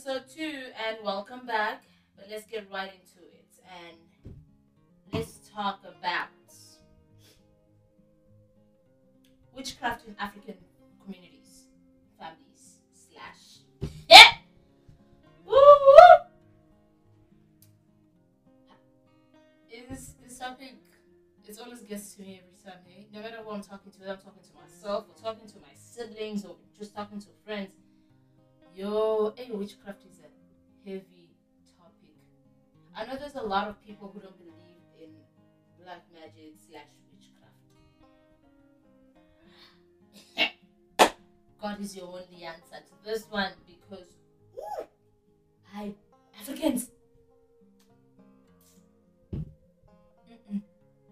Episode two, and welcome back. But let's get right into it, and let's talk about witchcraft in African communities, families, slash. Yeah! Woo! woo. This, topic, it always gets to me every time, hey? No matter who I'm talking to, whether I'm talking to myself, or talking to my siblings, or just talking to friends. Yo, hey, witchcraft is a heavy topic. I know there's a lot of people who don't believe in black magic slash witchcraft. God is your only answer to this one because ooh, I Africans. Mm-mm.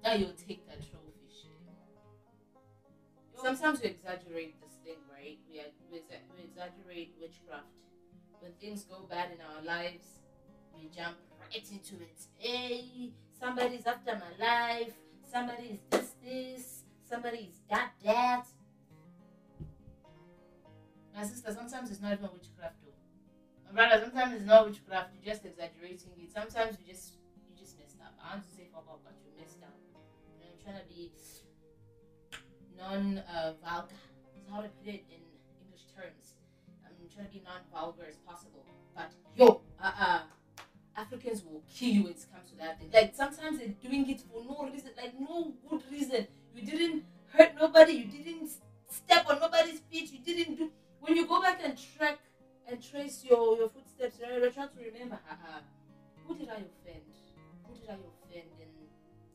Now you'll take that trophy. Sometimes we exaggerate this thing, right? We, we, exa- we exaggerate witchcraft. When things go bad in our lives, we jump right into it. Hey, somebody's after my life. Somebody is this, this. Somebody is that, that. My sister, sometimes it's not even witchcraft though. My brother, sometimes it's not witchcraft. You're just exaggerating it. Sometimes you just you just messed up. I want to say fuck up, but you messed up. I'm trying to be non-vulgar. Uh, That's how to put it in trying to be non-vulgar as possible. But yo, uh-uh. Africans will kill you when it comes to that. Like sometimes they're doing it for no reason, like no good reason. You didn't hurt nobody. You didn't step on nobody's feet. You didn't do. When you go back and track and trace your your footsteps, you're you're trying to remember. Haha, who did I offend? Who did I offend in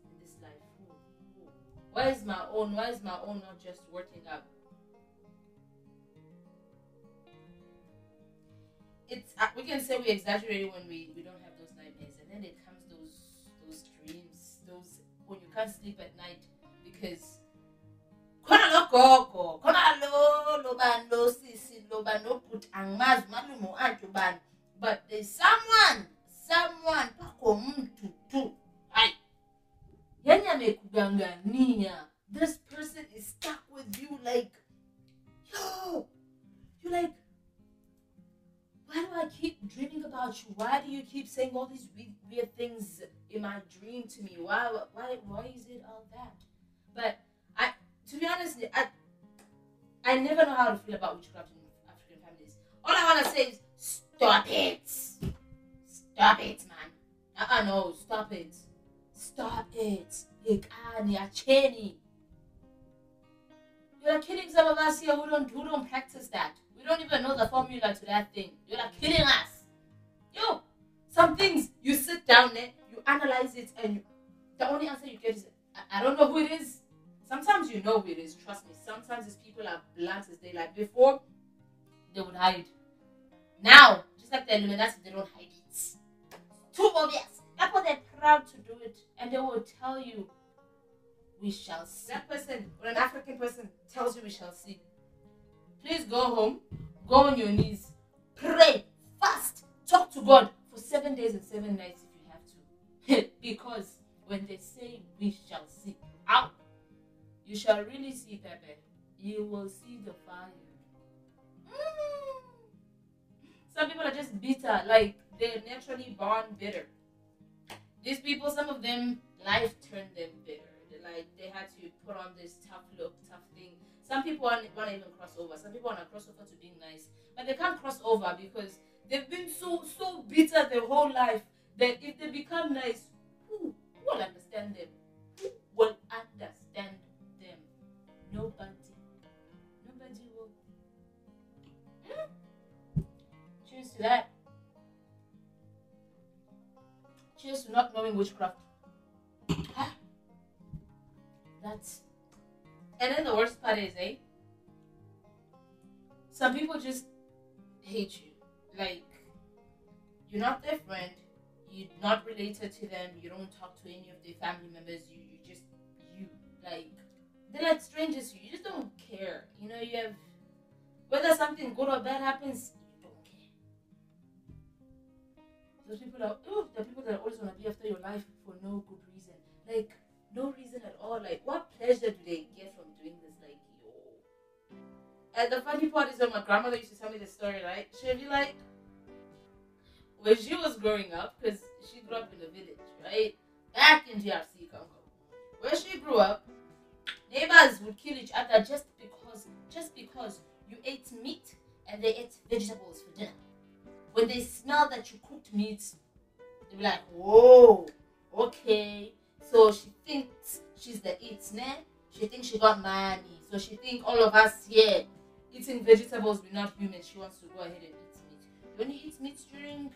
in this life? Who? Who? Why is my own? Why is my own not just working out? It's uh, we can say we exaggerate when we we don't have those nightmares, and then it comes those those dreams, those when you can't sleep at night because lo but there's someone someone this person is stuck with you like yo you like why do I keep dreaming about you? Why do you keep saying all these weird, weird things in my dream to me? Why, why, why is it all that? But I, to be honest, I, I never know how to feel about witchcraft in African families. All I want to say is stop it, stop it, man. Uh-uh, no, stop it, stop it. You're killing some of us here who don't who don't practice that. We don't even know the formula to that thing. You're like killing us. Yo, some things you sit down there, you analyze it, and you, the only answer you get is I, I don't know who it is. Sometimes you know who it is. Trust me. Sometimes these people are blunt as they like. Before they would hide. Now, just like the Illuminati, they don't hide it. Too obvious. That's what they're proud to do it, and they will tell you, "We shall see." That person, or an African person, tells you, "We shall see." Please go home, go on your knees, pray, fast, talk to God for seven days and seven nights if you have to. because when they say we shall see, out, you shall really see Pepe. You will see the fire. Mm. Some people are just bitter, like they're naturally born bitter. These people, some of them, life turned them bitter. They like they had to put on this tough look, tough thing. Some people want, to even cross over. Some people want to cross over to being nice, but they can't cross over because they've been so so bitter their whole life that if they become nice, who, who will understand them? Who will understand them? Nobody. Nobody will. Hmm? Cheers to that. Cheers to not knowing witchcraft. That's and then the worst part is, eh? Some people just hate you. Like, you're not their friend. You're not related to them. You don't talk to any of their family members. You, you just, you, like, they're like strangers to you. You just don't care. You know, you have, whether something good or bad happens, you don't care. Those people are, oh, the people that always want to be after your life for no good reason. Like, no reason at all. Like, what pleasure do they get from doing this? Like, yo. And the funny part is when my grandmother used to tell me the story, right? She'd be like, when she was growing up, because she grew up in a village, right? Back in DRC Congo. Where she grew up, neighbors would kill each other just because just because you ate meat and they ate vegetables for dinner. When they smell that you cooked meat, they be like, whoa, okay. So she thinks she's the it, ne? She thinks she got money. So she think all of us here eating vegetables, we're not human. She wants to go ahead and eat meat. You only eat meat during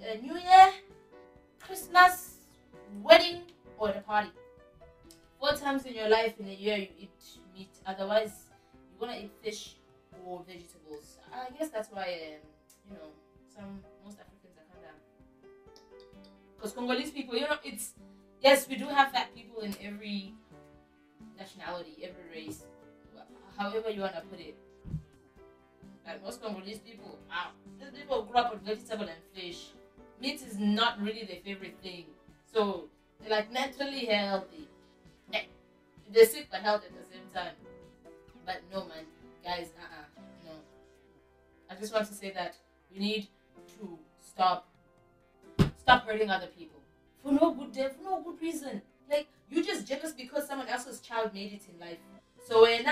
uh, New Year, Christmas, wedding, or the party. Four times in your life in a year you eat meat. Otherwise, you're gonna eat fish or vegetables. I guess that's why um, you know some most Africans are kind of because Congolese people, you know, it's yes we do have fat people in every nationality, every race, however you wanna put it. Like most Congolese people, these people grew up with vegetable and fish. Meat is not really their favorite thing, so they're like naturally healthy. They're sick but healthy at the same time. But no, man, guys, uh, uh no. I just want to say that we need to stop, stop hurting other people for no good, for no good reason. Like you just jealous because someone else's child made it in life. So if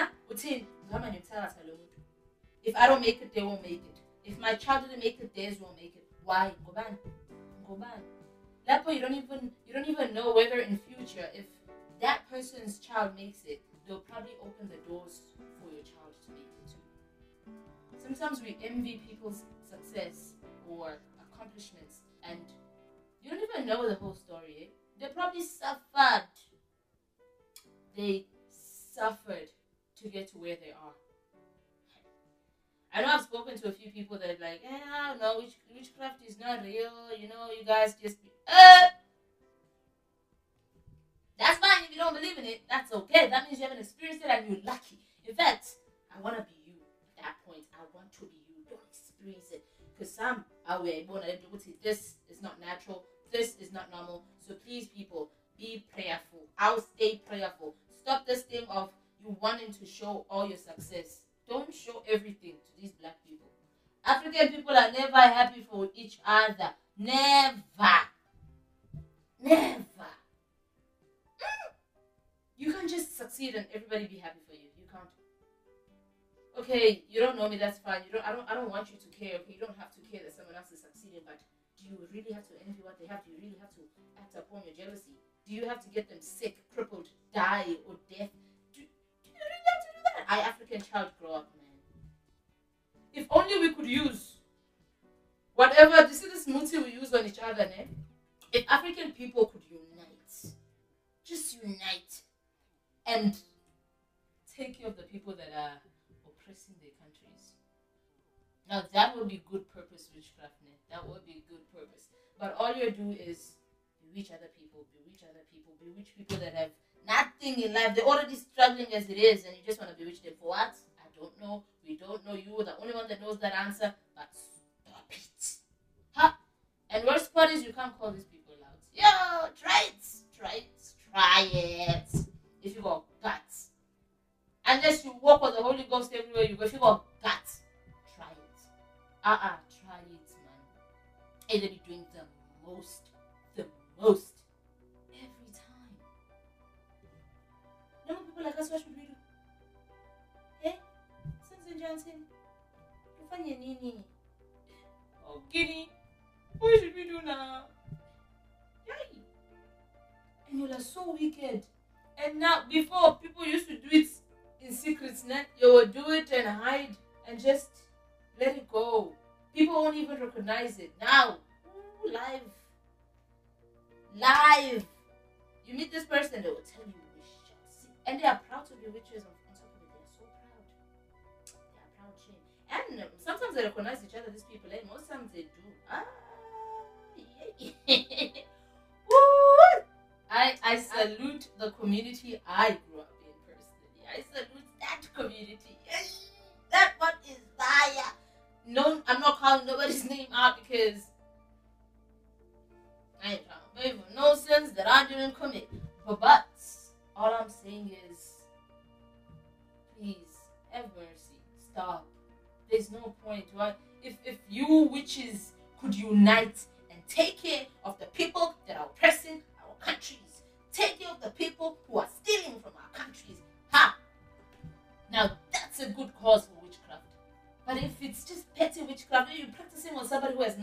i don't make it they won't make it. If my child didn't make it theirs won't make it. Why? Ngobani? Ngobani? Lapho you don't even you don't even know whether in future if that person's child makes it they'll probably open the doors for your child to make it too. Sometimes we envy people's success or accomplishments and you don't even know the whole story eh? they probably suffered they suffered to get to where they are. I know I've spoken to a few people that are like, yeah, no, witch, witchcraft is not real. You know, you guys just, uh, that's fine if you don't believe in it. That's okay. That means you haven't experienced it and you're lucky. In fact, I want to be you at that point. I want to be you. Don't experience it. Because some are born and what is this is not natural. This is not normal. So please, people, be prayerful. I'll stay prayerful. Stop this thing of you wanting to show all your success. Don't show everything to these black people. African people are never happy for each other. Never. Never. Mm. You can't just succeed and everybody be happy for you. You can't. Okay, you don't know me, that's fine. You don't I don't I don't want you to care. Okay, you don't have to care that someone else is succeeding, but do you really have to envy what they have? Do you really have to act upon your jealousy? Do you have to get them sick, crippled, die, or death? Do, do you really have to do that? I African child grow up, man. If only we could use whatever this is this muti we use on each other, ne? If African people could unite, just unite and take care of the people that are oppressing. Now that would be good purpose witchcraft? That would be good purpose. But all you do is bewitch other people, bewitch other people, bewitch people that have nothing in life. They're already struggling as it is, and you just want to bewitch them for what? I don't know. We don't know you. The only one that knows that answer. But stop it. Huh? And worst part is you can't call these people out. Yo, try it. Try it. Try it. If you got guts. Unless you walk with the Holy Ghost everywhere you go. If you got. Uh-uh. Try it, man. And they be doing the most the most every time. No people like us, what should we do? Eh? Since Johnson, tufanye nini? Oh, Guinea, what should we do now? Yay! And you're so wicked. And now, before people used to do it in secrets, né? you would do it and hide and just let it go. People won't even recognize it. Now, ooh, live live. You meet this person, they will tell you. And they are proud to be witches on, on top of it. They are so proud. They are proud. And um, sometimes they recognize each other, these people, and eh? most times they do. Ah, yeah. I, I salute the community I grew up in personally. I salute that community. That one is fire. No, I'm not calling nobody's name out because I ain't trying to favor, no sins that I didn't commit. But, but all I'm saying is, please have mercy. Stop. There's no point. Right? If if you witches could unite and take care of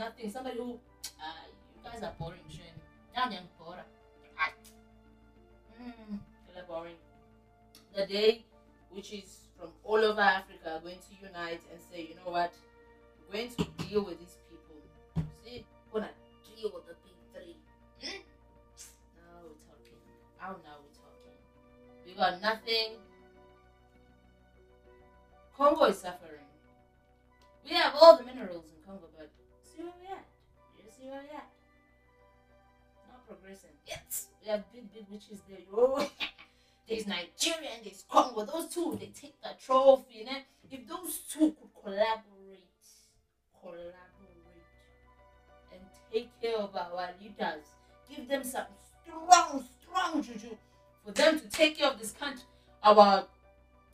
has nothing, somebody who, ah, you guys are boring, Shane. Now you're boring. Ah. Mm, you're boring. The day, which is from all over Africa, are going to unite and say, you know what, we're going to deal with these people. See, we're gonna deal with the big three. Hmm? Now we're talking. How now we're talking. We got nothing. Congo is suffering. We have all the minerals in Congo, but see where we're at. You see where we're at. Not progressing. Yes, we have big, big witches there. Oh, there's Nigeria and there's Congo. Those two, they take the trophy. You know? If those two could collaborate, collaborate, and take care of our leaders, give them some strong, strong juju for them to take care of this country, our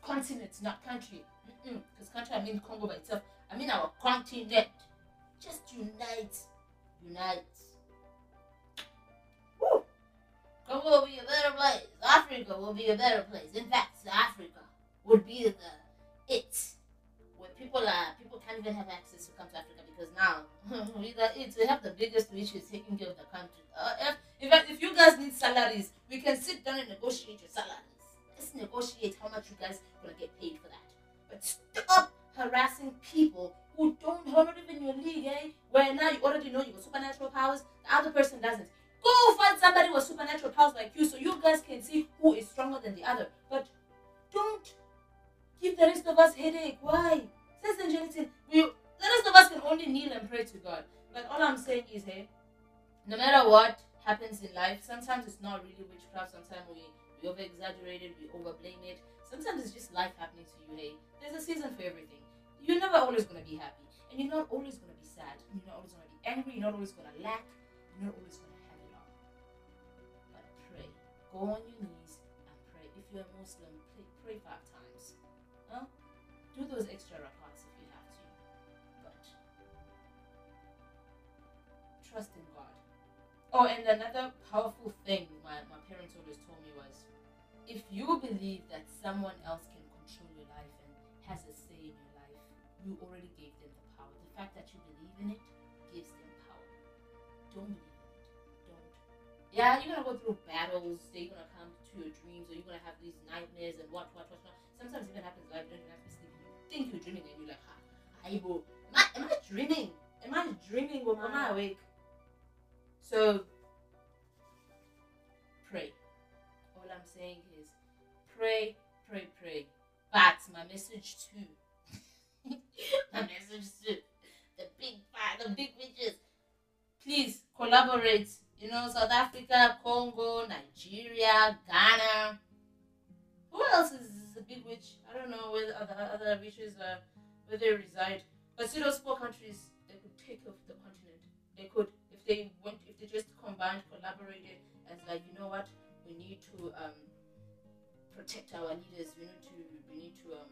continent, not country. Because country, I mean Congo by itself. I mean our continent. Just unite. Unite. Woo. Congo will be a better place. Africa will be a better place. In fact, Africa would be the it. Where people are people can't even have access to come to Africa because now we the it. We have the biggest witches taking care of the country. Uh, if, in fact, if you guys need salaries, we can sit down and negotiate your salaries. Let's negotiate how much you guys gonna get paid for that. But stop harassing people who don't who even your league, eh? Where now you already know you got supernatural powers, the other person doesn't. Go find somebody with supernatural powers like you so you guys can see who is stronger than the other. But don't give the rest of us headache. Why? Says Angelican, we the rest of us can only kneel and pray to God. But all I'm saying is, hey, no matter what happens in life, sometimes it's not really witchcraft, sometimes we, we over exaggerate it, we overblame it. Sometimes it's just life happening to you, hey. There's a season for everything. You're never always gonna be happy. And you're not always gonna be sad. You're not always gonna be angry, you're not always gonna lack, you're not always gonna have it all. But pray. Go on your knees and pray. If you're a Muslim, pray, pray five times. Huh? Do those extra rakats if you have to. But trust in God. Oh, and another powerful thing my, my parents always told me was if you believe that someone else can control your life and has a say in your you already gave them the power. The fact that you believe in it gives them power. Don't believe in it. Don't. Yeah, you're gonna go through battles, they're gonna come to your dreams, or you're gonna have these nightmares and what, what, what, what. Sometimes even happens like you don't even have to sleep. You think you're dreaming and you're like, ha, Aibo. Am I, am I dreaming? Am I dreaming or am I awake? So pray. All I'm saying is pray, pray, pray. But my message to the big the big witches, please collaborate. You know, South Africa, Congo, Nigeria, Ghana. Who else is a big witch? I don't know where the other other witches are, where they reside. But see those four countries, they could take off the continent. They could if they went if they just combined, collaborated, and like you know what, we need to um protect our leaders. We need to we need to um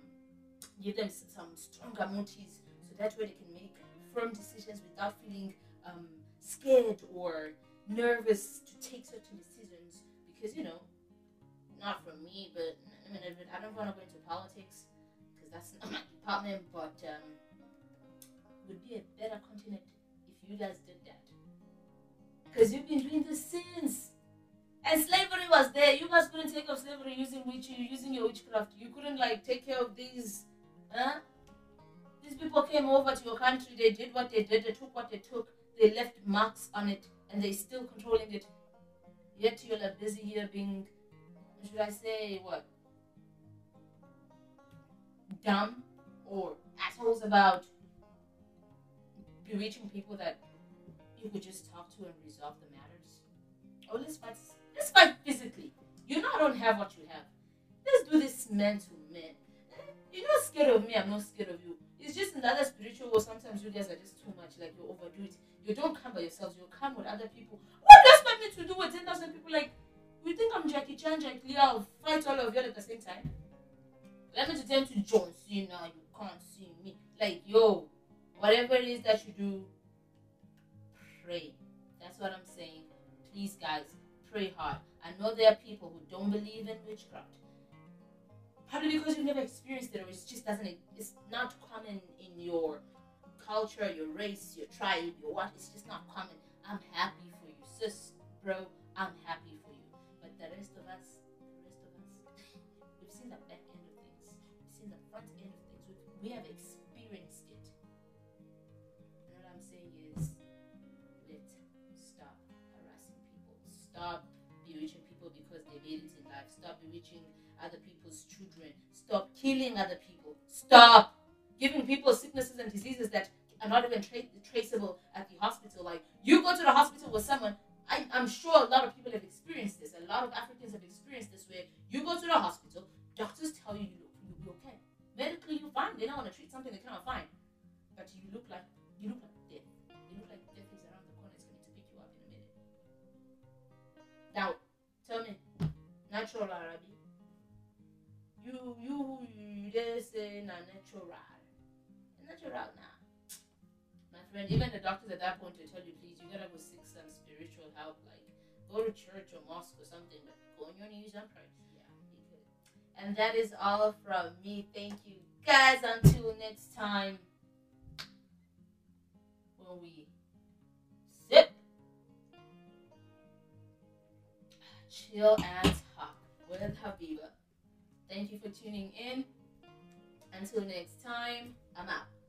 give them some stronger motives so that way they can make firm decisions without feeling um scared or nervous to take certain decisions because you know not for me but I mean I don't want to go into politics because that's not my department but um would be a better continent if you guys did that because you've been doing this since and slavery was there. You guys couldn't take off slavery using witch, using your witchcraft. You couldn't like take care of these, huh? These people came over to your country. They did what they did. They took what they took. They left marks on it, and they're still controlling it. Yet you're like busy here being, should I say what? Dumb or assholes about bewitching people that you could just talk to and resolve the matters. Oh, let's fight. Let's fight physically. You know I don't have what you have. Let's do this. Eh, You're not scared of me. I'm not scared of you. It's just in the other spiritual world. Sometimes you guys are just too much. Like you overdo it. You don't come by yourselves. You come with other people. What does that mean to do with ten thousand people? Like, you think I'm Jackie Chan, Jackie Lee? I'll fight all of you at the same time. Let me tell to John Cena. You you can't see me. Like yo, whatever it is that you do, pray. That's what I'm saying. Please, guys, pray hard. I know there are people who don't believe in witchcraft. Probably because you've never experienced it or it just doesn't, it's not common in your culture, your race, your tribe, your what. It's just not common. I'm happy for you, sis, bro. I'm happy for you. But the rest of us, the rest of us, we've seen the back end of things. We've seen the front end of things. We, have experienced it. And what I'm saying is, let's stop harassing people. Stop bewitching people because they made it in life. Stop bewitching children. Stop killing other people. Stop giving people sicknesses and diseases that are not even tra- traceable at the hospital. Like you go to the hospital with someone. I, I'm sure a lot of people have experienced this. A lot of Africans have experienced this, where you go to the hospital, doctors tell you you look okay. Medically, you're fine. They don't want to treat something they cannot find, but you look like you look like death. You look like death is around the corner. It's going to pick you up in a minute. Now, tell me, natural Arabi. You you you they say na natural. Natural now. My friend, even the doctors at that point will tell you, please, you gotta go seek some spiritual help, like go to church or mosque or something, but go on your knees and pray. Yeah. And that is all from me. Thank you guys. Until next time. When we sip, chill and talk with Habiba. Thank you for tuning in. Until next time, I'm out.